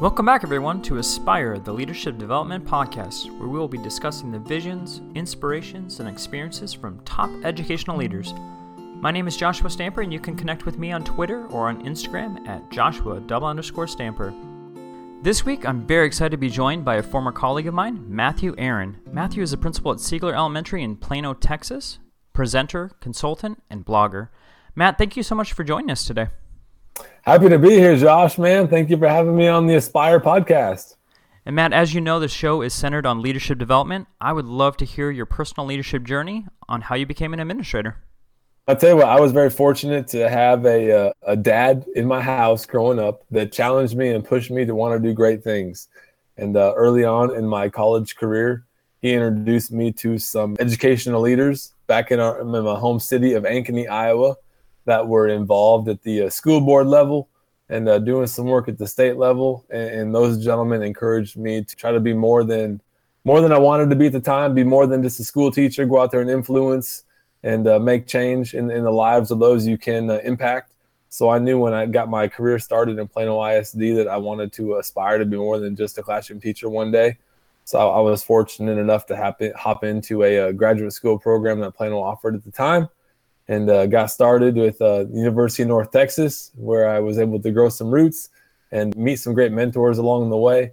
Welcome back, everyone, to Aspire, the Leadership Development Podcast, where we will be discussing the visions, inspirations, and experiences from top educational leaders. My name is Joshua Stamper, and you can connect with me on Twitter or on Instagram at Joshua double underscore Stamper. This week, I'm very excited to be joined by a former colleague of mine, Matthew Arend. Matthew is a principal at Sigler Elementary in Plano, Texas, presenter, consultant, and blogger. Matt, thank you so much for joining us today. Happy to be here, Josh, man. Thank you for having me on the Aspire podcast. And Matt, as you know, the show is centered on leadership development. I would love to hear your personal leadership journey on how you became an administrator. I'll tell you what, I was very fortunate to have a, uh, a dad in my house growing up that challenged me and pushed me to want to do great things. And uh, early on in my college career, he introduced me to some educational leaders back in, our, in my home city of Ankeny, Iowa that were involved at the uh, school board level and uh, doing some work at the state level. And, and, those gentlemen encouraged me to try to be more than more than I wanted to be at the time, be more than just a school teacher, go out there and influence and uh, make change in, in the lives of those you can uh, impact. So I knew when I got my career started in Plano ISD that I wanted to aspire to be more than just a classroom teacher one day. So I, I was fortunate enough to happen, hop into a, a graduate school program that Plano offered at the time and uh, got started with uh, University of North Texas, where I was able to grow some roots and meet some great mentors along the way.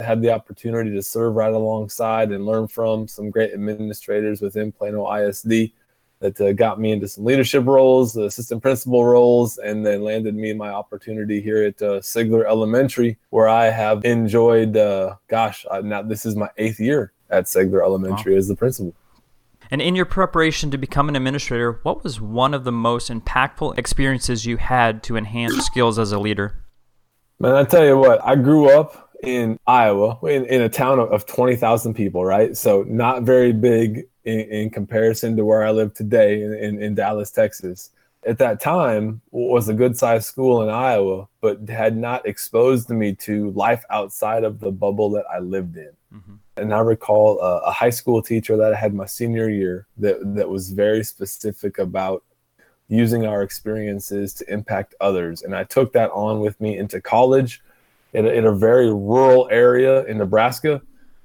I had the opportunity to serve right alongside and learn from some great administrators within Plano ISD that uh, got me into some leadership roles, assistant principal roles, and then landed me my opportunity here at uh, Sigler Elementary, where I have enjoyed, uh, gosh, now this is my eighth year at Sigler Elementary wow. as the principal. And in your preparation to become an administrator, what was one of the most impactful experiences you had to enhance skills as a leader? Man, I tell you what, I grew up in Iowa, in, in a town of, of 20,000 people, right? So not very big in, in, comparison to where I live today in, in, in Dallas, Texas. At that time, was a good sized school in Iowa, but had not exposed me to life outside of the bubble that I lived in. Mm-hmm. And I recall a, a high school teacher that I had my senior year that, that was very specific about using our experiences to impact others. And I took that on with me into college in a, in a very rural area in Nebraska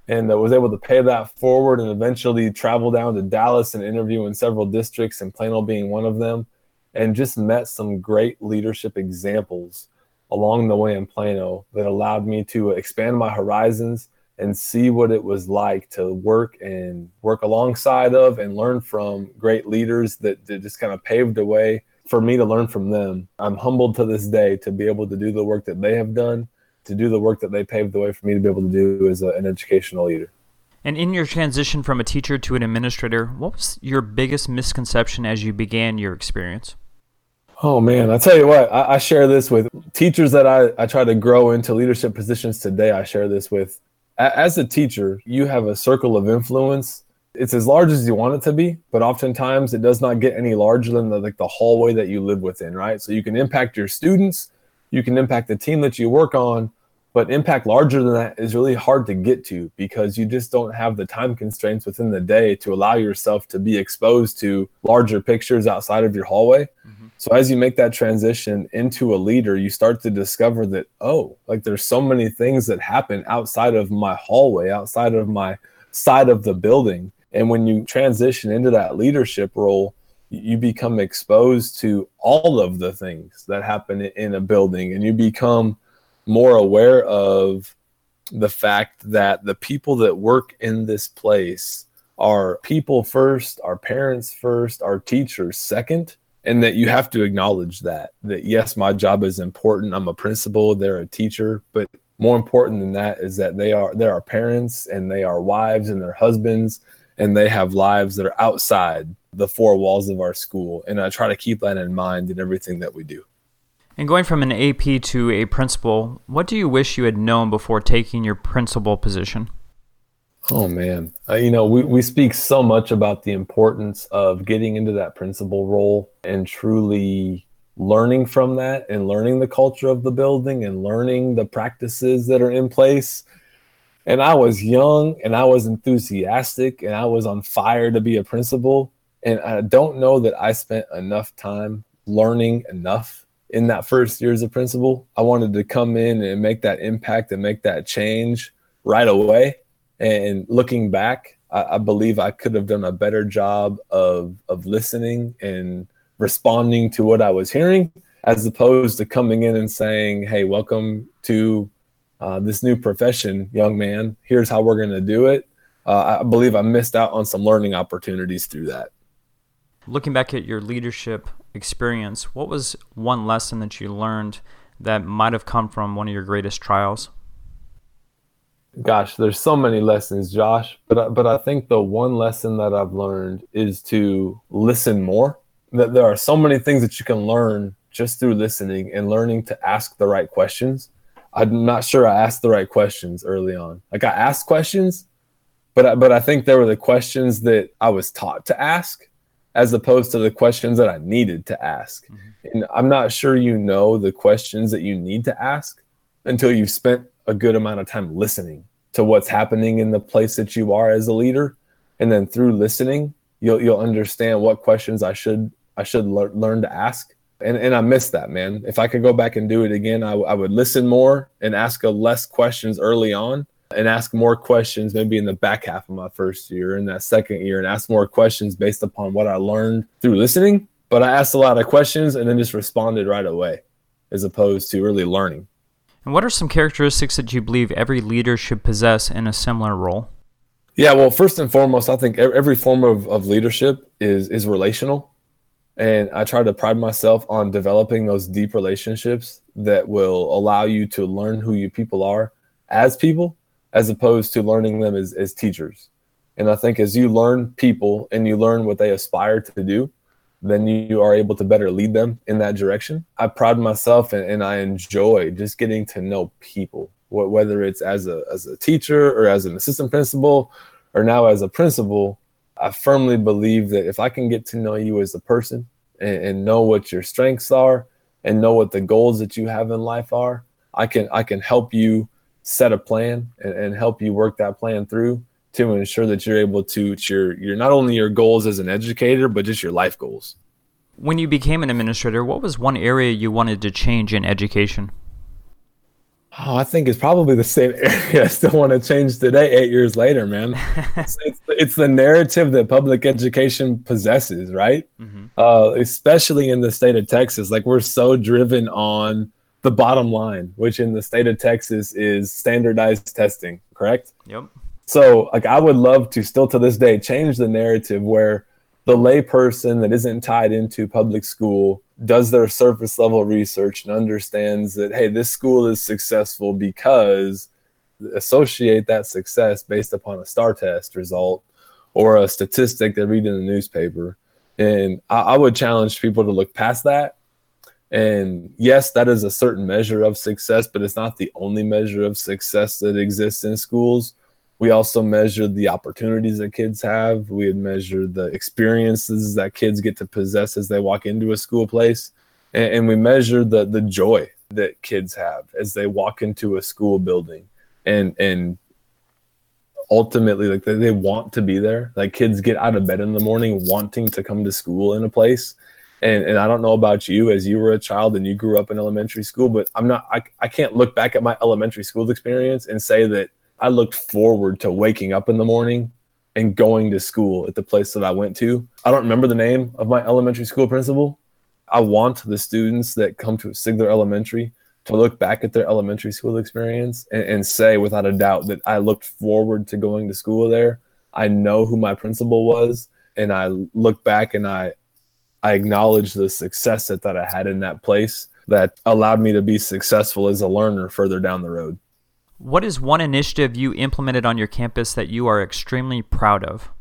and I was able to pay that forward and eventually travel down to Dallas and interview in several districts and Plano being one of them and just met some great leadership examples along the way in Plano that allowed me to expand my horizons and see what it was like to work and work alongside of and learn from great leaders that, that just kind of paved the way for me to learn from them. I'm humbled to this day to be able to do the work that they have done, to do the work that they paved the way for me to be able to do as a, an educational leader. And in your transition from a teacher to an administrator, what was your biggest misconception as you began your experience? Oh man, I tell you what, I, I share this with teachers that I, I try to grow into leadership positions today. I share this with as a teacher, you have a circle of influence. It's as large as you want it to be, but oftentimes it does not get any larger than the, like the hallway that you live within, right? So you can impact your students, you can impact the team that you work on, but impact larger than that is really hard to get to because you just don't have the time constraints within the day to allow yourself to be exposed to larger pictures outside of your hallway. Mm-hmm. So as you make that transition into a leader, you start to discover that, oh, like there's so many things that happen outside of my hallway, outside of my side of the building. And when you transition into that leadership role, you become exposed to all of the things that happen in a building and you become more aware of the fact that the people that work in this place are people first, our parents first, our teachers second and that you have to acknowledge that that yes my job is important. I'm a principal they're a teacher but more important than that is that they are they are parents and they are wives and their husbands and they have lives that are outside the four walls of our school. And i try to keep that in mind in everything that we do. And going from an ap to a principal what do you wish you had known before taking your principal position Oh man, uh, you know we, we speak so much about the importance of getting into that principal role and truly learning from that and learning the culture of the building and learning the practices that are in place. And I was young and I was enthusiastic and I was on fire to be a principal. And I don't know that I spent enough time learning enough in that first year as a principal. I wanted to come in and make that impact and make that change right away. And looking back, I, I believe I could have done a better job of of listening and responding to what I was hearing, as opposed to coming in and saying, "Hey, welcome to uh, this new profession, young man. Here's how we're going to do it." Uh, I believe I missed out on some learning opportunities through that. Looking back at your leadership experience, what was one lesson that you learned that might have come from one of your greatest trials? Gosh, there's so many lessons, Josh, but I, but I think the one lesson that I've learned is to listen more. That there are so many things that you can learn just through listening and learning to ask the right questions. I'm not sure I asked the right questions early on. Like I asked questions, but I, but I think there were the questions that I was taught to ask as opposed to the questions that I needed to ask. Mm-hmm. And I'm not sure you know the questions that you need to ask until you've spent a good amount of time listening to what's happening in the place that you are as a leader. And then through listening, you'll you'll understand what questions I should I should le- learn to ask. And and I miss that, man. If I could go back and do it again, I, I would listen more and ask a less questions early on and ask more questions maybe in the back half of my first year in that second year and ask more questions based upon what I learned through listening. But I asked a lot of questions and then just responded right away as opposed to really learning. And what are some characteristics that you believe every leader should possess in a similar role? Yeah, well, first and foremost, I think every form of, of leadership is is relational. And I try to pride myself on developing those deep relationships that will allow you to learn who you people are as people as opposed to learning them as, as teachers. And I think as you learn people and you learn what they aspire to do, then you are able to better lead them in that direction. I pride myself and, and I enjoy just getting to know people, whether it's as a, as a teacher or as an assistant principal or now as a principal. I firmly believe that if I can get to know you as a person and, and know what your strengths are and know what the goals that you have in life are, I can I can help you set a plan and, and help you work that plan through to ensure that you're able to your your not only your goals as an educator but just your life goals when you became an administrator what was one area you wanted to change in education oh i think it's probably the same area i still want to change today eight years later man it's, it's, it's, the narrative that public education possesses right mm-hmm. uh, especially in the state of texas like we're so driven on the bottom line, which in the state of Texas is standardized testing, correct? Yep. So, like, I would love to still to this day change the narrative where the layperson that isn't tied into public school does their surface level research and understands that, hey, this school is successful because associate that success based upon a STAAR test result or a statistic they read in the newspaper. And I, I would challenge people to look past that and yes, that is a certain measure of success, but it's not the only measure of success that exists in schools. We also measure the opportunities that kids have. We measure the experiences that kids get to possess as they walk into a school place. And, and we measure the, the joy that kids have as they walk into a school building. And, and ultimately, like they, they want to be there. Like kids get out of bed in the morning wanting to come to school in a place and and I don't know about you as you were a child and you grew up in elementary school, but I'm not I, I can't look back at my elementary school experience and say that I looked forward to waking up in the morning and going to school at the place that I went to. I don't remember the name of my elementary school principal. I want the students that come to Sigler Elementary to look back at their elementary school experience and, and say without a doubt that I looked forward to going to school there. I know who my principal was and I look back and I I acknowledge the success that, that I had in that place that allowed me to be successful as a learner further down the road. What is one initiative you implemented on your campus that you are extremely proud of?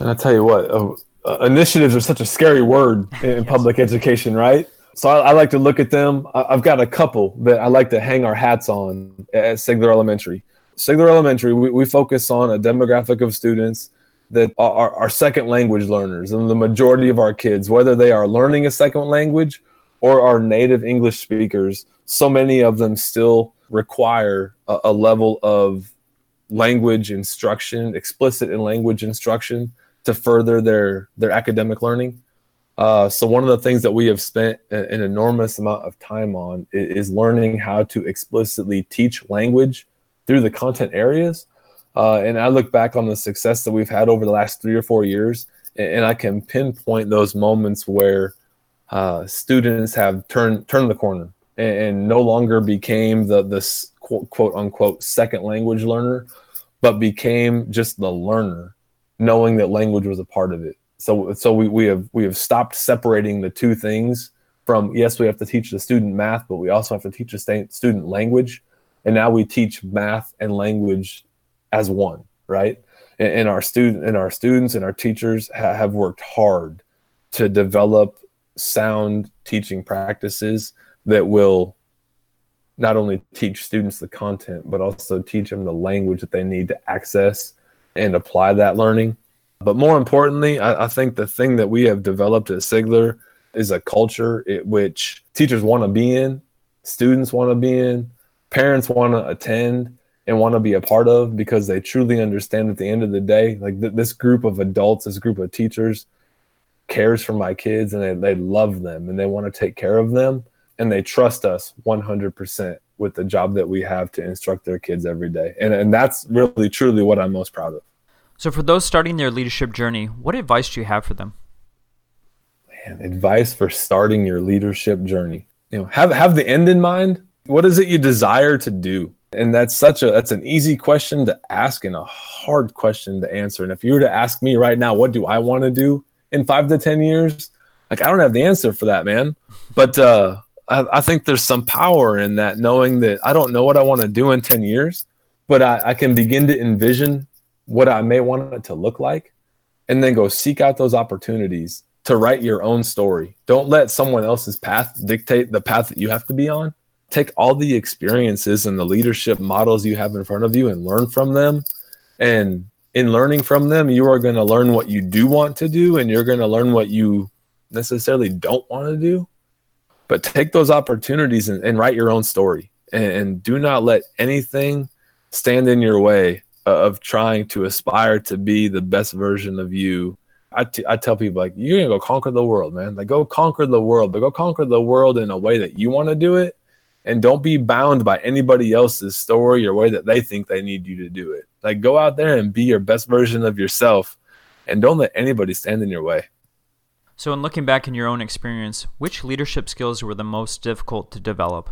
And I tell you what, uh, uh, initiatives are such a scary word in yes. public education, right? So I, I, like to look at them. I, have got a couple that I like to hang our hats on at Sigler Elementary. Sigler Elementary, we, we focus on a demographic of students that are, are second language learners, and the majority of our kids, whether they are learning a second language or are native English speakers, so many of them still require a, a level of language instruction, explicit in language instruction, to further their their academic learning. Uh, so one of the things that we have spent an enormous amount of time on is learning how to explicitly teach language through the content areas. Uh, and I look back on the success that we've had over the last three or four years, and I can pinpoint those moments where uh, students have turned turned the corner and, and, no longer became the this quote, quote unquote second language learner, but became just the learner, knowing that language was a part of it. So so we, we have we have stopped separating the two things from yes we have to teach the student math, but we also have to teach the student language, and now we teach math and language as one, right? And, and our student and our students and our teachers ha- have worked hard to develop sound teaching practices that will not only teach students the content, but also teach them the language that they need to access and apply that learning. But more importantly, I, I think the thing that we have developed at Sigler is a culture in which teachers want to be in, students want to be in, parents want to attend and want to be a part of because they truly understand at the end of the day, like th- this group of adults, this group of teachers cares for my kids and they, they love them and they want to take care of them and they trust us 100% with the job that we have to instruct their kids every day. And, and that's really, truly what I'm most proud of. So, for those starting their leadership journey, what advice do you have for them? Man, advice for starting your leadership journey. You know, have have the end in mind. What is it you desire to do? And that's such a that's an easy question to ask and a hard question to answer. And if you were to ask me right now, what do I want to do in five to ten years? Like I don't have the answer for that, man. But uh I, I, think there's some power in that, knowing that I don't know what I want to do in 10 years, but I, I can begin to envision what I may want it to look like and then go seek out those opportunities to write your own story. Don't let someone else's path dictate the path that you have to be on. Take all the experiences and the leadership models you have in front of you and learn from them. And in learning from them, you are going to learn what you do want to do and you're going to learn what you necessarily don't want to do but take those opportunities and, and write your own story. And, and, do not let anything stand in your way of trying to aspire to be the best version of you. I, t- I tell people like you're gonna go conquer the world man. Like go conquer the world but go conquer the world in a way that you want to do it. And don't be bound by anybody else's story or way that they think they need you to do it. Like go out there and be your best version of yourself. And don't let anybody stand in your way so, in looking back in your own experience, which leadership skills were the most difficult to develop?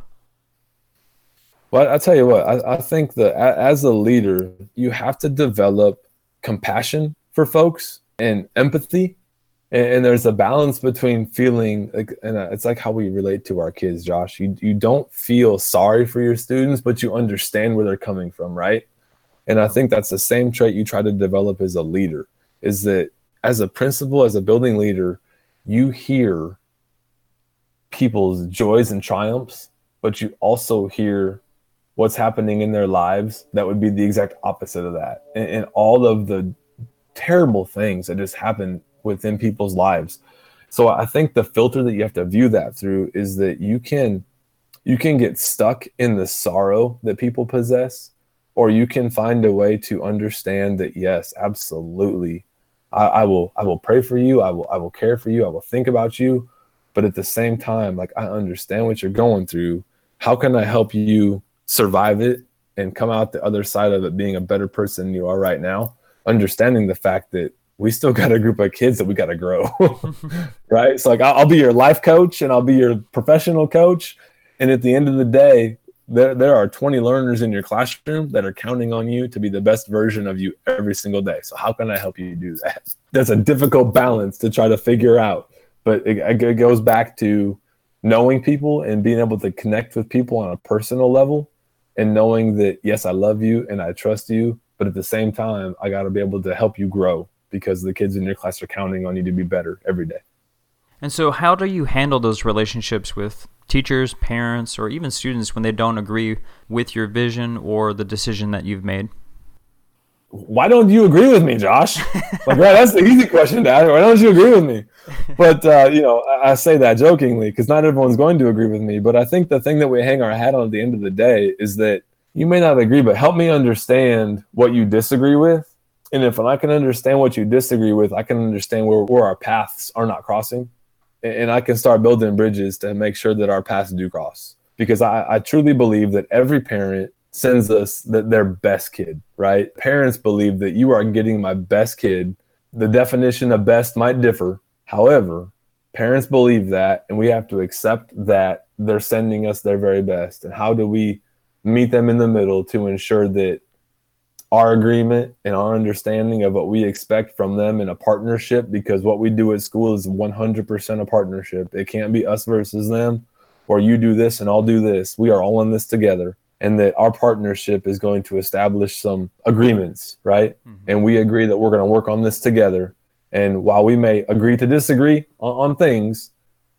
Well, I'll tell you what, I, I think that as a leader, you have to develop compassion for folks and empathy. And, and there's a balance between feeling like, and uh, it's like how we relate to our kids, Josh. You, you don't feel sorry for your students, but you understand where they're coming from, right? And I think that's the same trait you try to develop as a leader is that as a principal, as a building leader, you hear people's joys and triumphs, but you also hear what's happening in their lives that would be the exact opposite of that. And, and all of the terrible things that just happen within people's lives. So I think the filter that you have to view that through is that you can you can get stuck in the sorrow that people possess or you can find a way to understand that yes, absolutely I, I will I will pray for you. I will I will care for you. I will think about you. But at the same time, like I understand what you're going through. How can I help you survive it and come out the other side of it being a better person than you are right now? Understanding the fact that we still got a group of kids that we got to grow, right? So like I'll, I'll be your life coach and I'll be your professional coach, and at the end of the day, there, there are 20 learners in your classroom that are counting on you to be the best version of you every single day. So how can I help you do that? That's a difficult balance to try to figure out, but it, it goes back to knowing people and being able to connect with people on a personal level and knowing that yes, I love you and I trust you, but at the same time, I got to be able to help you grow because the kids in your class are counting on you to be better every day. And so, how do you handle those relationships with teachers, parents, or even students when they don't agree with your vision or the decision that you've made? Why don't you agree with me, Josh? like, right, that's the easy question to ask. Why don't you agree with me? But uh, you know, I, I say that jokingly because not everyone's going to agree with me. But I think the thing that we hang our hat on at the end of the day is that you may not agree, but help me understand what you disagree with. And if I can understand what you disagree with, I can understand where, where our paths are not crossing and I can start building bridges to make sure that our paths do cross. Because I, I truly believe that every parent sends us the, their best kid, right? Parents believe that you are getting my best kid. The definition of best might differ. However, parents believe that, and we have to accept that they're sending us their very best. And how do we meet them in the middle to ensure that our agreement and our understanding of what we expect from them in a partnership because what we do at school is 100% a partnership. It can't be us versus them or you do this and I'll do this. We are all in this together and that our partnership is going to establish some agreements, right? Mm-hmm. And we agree that we're going to work on this together. And while we may agree to disagree on, on, things,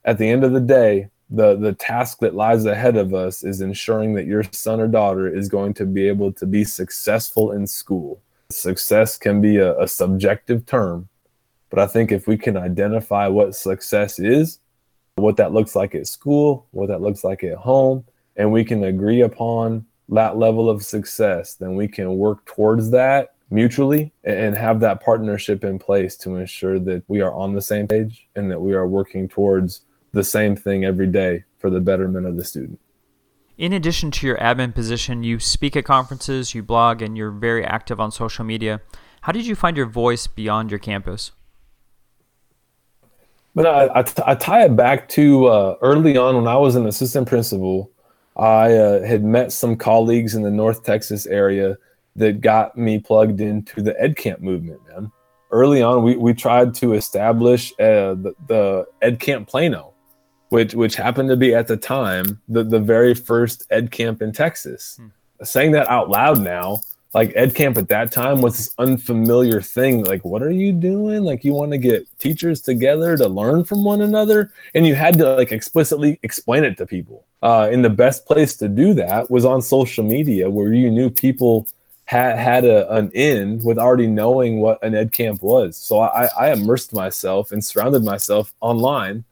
at the end of the day, the the task that lies ahead of us is ensuring that your son or daughter is going to be able to be successful in school. Success can be a, a subjective term, but I think if we can identify what success is, what that looks like at school, what that looks like at home, and we can agree upon that level of success, then we can work towards that mutually and have that partnership in place to ensure that we are on the same page and that we are working towards the same thing every day for the betterment of the student. In addition to your admin position, you speak at conferences, you blog, and you're very active on social media. How did you find your voice beyond your campus? But I, I, t- I tie it back to uh, early on when I was an assistant principal. I uh, had met some colleagues in the North Texas area that got me plugged into the EdCamp movement, man. Early on, we, we tried to establish uh, the, the Ed Camp Plano, which which happened to be at the time the, the very first Ed Camp in Texas. Hmm. Saying that out loud now, like ed camp at that time was this unfamiliar thing like what are you doing like you want to get teachers together to learn from one another and you had to like explicitly explain it to people uh, and the best place to do that was on social media where you knew people had had a, an in with already knowing what an ed camp was so I, I immersed myself and surrounded myself online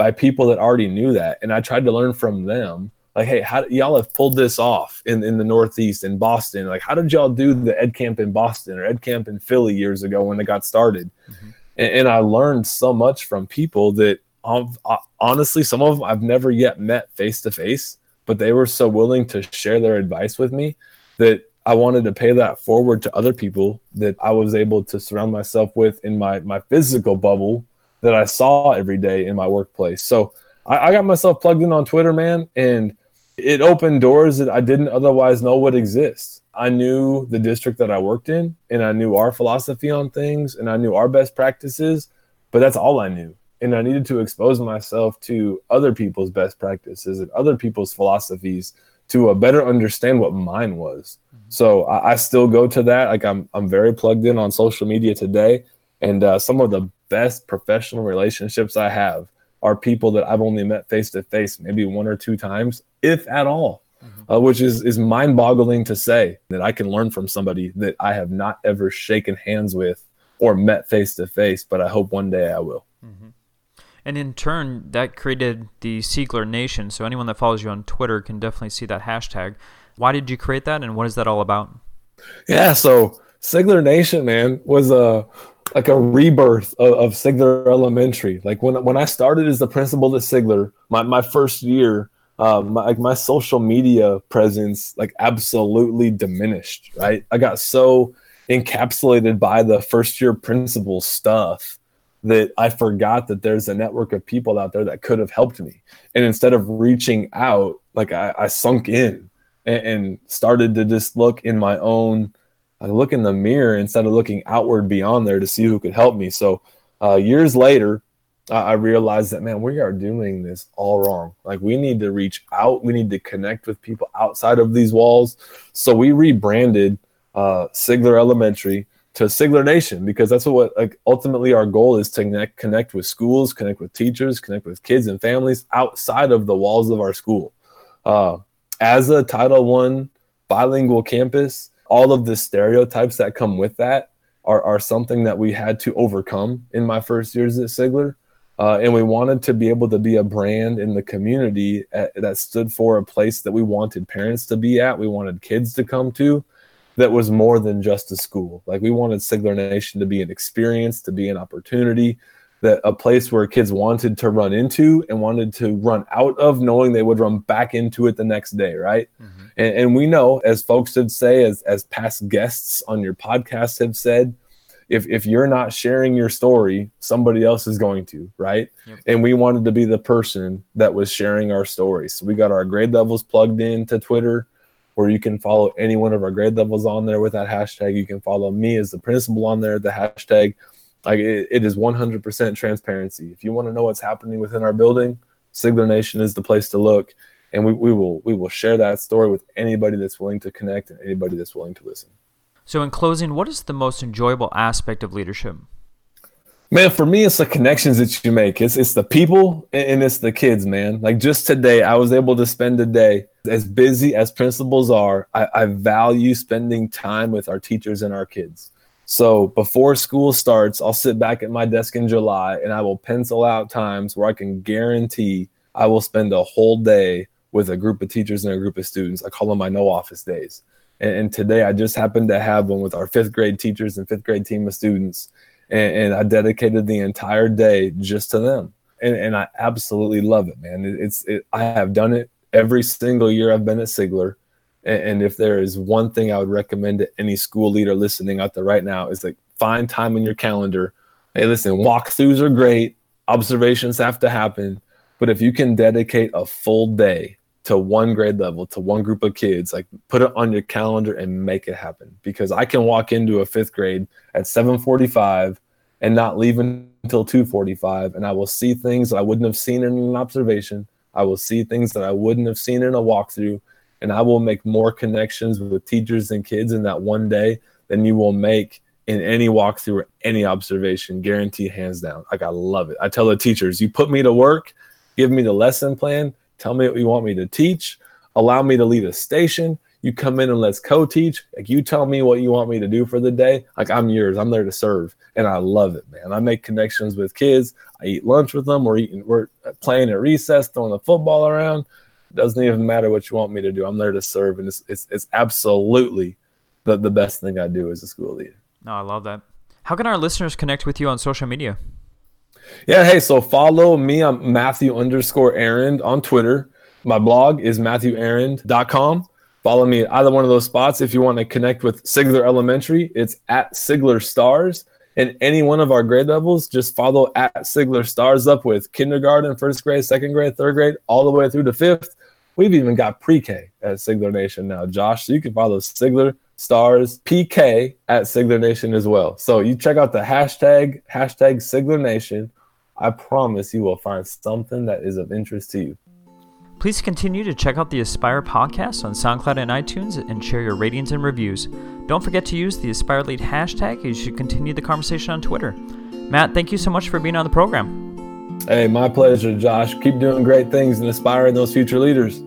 by people that already knew that and i tried to learn from them like, hey, how y'all have pulled this off in, in the Northeast in Boston? Like, how did y'all do the Ed Camp in Boston or Ed Camp in Philly years ago when it got started? Mm-hmm. And, and, I learned so much from people that um, honestly, some of them I've never yet met face to face, but they were so willing to share their advice with me that I wanted to pay that forward to other people that I was able to surround myself with in my my physical bubble that I saw every day in my workplace. So I, I got myself plugged in on Twitter, man, and it opened doors that I didn't otherwise know would exist. I knew the district that I worked in and I knew our philosophy on things and I knew our best practices, but that's all I knew. And I needed to expose myself to other people's best practices and other people's philosophies to uh, better understand what mine was. Mm-hmm. So I, I, still go to that. Like I'm, I'm very plugged in on social media today. And uh, some of the best professional relationships I have are people that I've only met face to face maybe one or two times, if at all, mm-hmm. uh, which is is mind boggling to say that I can learn from somebody that I have not ever shaken hands with or met face to face, but I hope one day I will. Mm-hmm. And in turn, that created the Sigler Nation. So anyone that follows you on Twitter can definitely see that hashtag. Why did you create that, and what is that all about? Yeah, so Sigler Nation, man, was a like a rebirth of, of Sigler Elementary. Like when when I started as the principal at Sigler, my, my first year, um, my, like my social media presence like absolutely diminished. Right, I got so encapsulated by the first year principal stuff that I forgot that there's a network of people out there that could have helped me. And instead of reaching out, like I, I sunk in and, and started to just look in my own I look in the mirror instead of looking outward beyond there to see who could help me. So uh, years later, I realized that man, we are doing this all wrong. Like we need to reach out. We need to connect with people outside of these walls. So we rebranded uh, Sigler Elementary to Sigler Nation because that's what like ultimately our goal is to connect connect with schools, connect with teachers, connect with kids and families outside of the walls of our school. Uh, as a Title One bilingual campus, all of the stereotypes that come with that are, are something that we had to overcome in my first years at Sigler. Uh, and we wanted to be able to be a brand in the community at, that stood for a place that we wanted parents to be at, we wanted kids to come to, that was more than just a school. Like we wanted Sigler Nation to be an experience, to be an opportunity, that a place where kids wanted to run into and wanted to run out of, knowing they would run back into it the next day, right? Mm-hmm. And, and, we know, as folks would say, as as past guests on your podcast have said, if if you're not sharing your story, somebody else is going to, right? Yep. And we wanted to be the person that was sharing our story. So we got our grade levels plugged in to Twitter, where you can follow any one of our grade levels on there with that hashtag. You can follow me as the principal on there, the hashtag like it, it is 100% transparency. If you want to know what's happening within our building, Sigler Nation is the place to look, and we, we will we will share that story with anybody that's willing to connect and anybody that's willing to listen. So, in closing, what is the most enjoyable aspect of leadership? Man, for me, it's the connections that you make. It's it's the people and it's the kids, man. Like just today, I was able to spend a day as busy as principals are. I, I value spending time with our teachers and our kids. So before school starts, I'll sit back at my desk in July and I will pencil out times where I can guarantee I will spend a whole day with a group of teachers and a group of students. I call them my no office days. And, and today I just happened to have one with our fifth grade teachers and fifth grade team of students. And, and I dedicated the entire day just to them. And, and I absolutely love it, man. It, it's it, I have done it every single year I've been at Sigler and, and if there is one thing I would recommend to any school leader listening out there right now is like find time in your calendar. Hey, listen, walkthroughs are great, observations have to happen, but if you can dedicate a full day to one grade level to one group of kids like put it on your calendar and make it happen. Because i can walk into a fifth grade at 7.45 and not leave until 2.45 and i will see things that i wouldn't have seen in an observation. I will see things that i wouldn't have seen in a walkthrough and I will make more connections with teachers and kids in that one day than you will make in any walkthrough or any observation. Guarantee hands down. Like I love it. I tell the teachers, you put me to work, give me the lesson plan, tell me what you want me to teach, allow me to lead a station. You come in and let's co-teach. Like you tell me what you want me to do for the day. Like I'm yours. I'm there to serve, and I love it, man. I make connections with kids. I eat lunch with them. We're eating. We're playing at recess, throwing the football around doesn't even matter what you want me to do. I'm there to serve, and it's it's, it's absolutely the, the best thing I do as a school leader. No, I love that. How can our listeners connect with you on social media? Yeah, hey, so follow me. I'm Matthew underscore Arend on Twitter. My blog is matthewarend.com. Follow me at either one of those spots. If you want to connect with Sigler Elementary, it's at Sigler Stars. And any one of our grade levels, just follow at Sigler Stars up with kindergarten, first grade, second grade, third grade, all the way through to fifth. We've even got pre-K at Sigler Nation now, Josh. So you can follow Sigler Stars PK at Sigler Nation as well. So you check out the hashtag hashtag Sigler Nation. I promise you will find something that is of interest to you. Please continue to check out the Aspire podcast on SoundCloud and iTunes and share your ratings and reviews. Don't forget to use the Aspire Lead hashtag as you continue the conversation on Twitter. Matt, thank you so much for being on the program. Hey, my pleasure, Josh. Keep doing great things and inspiring those future leaders.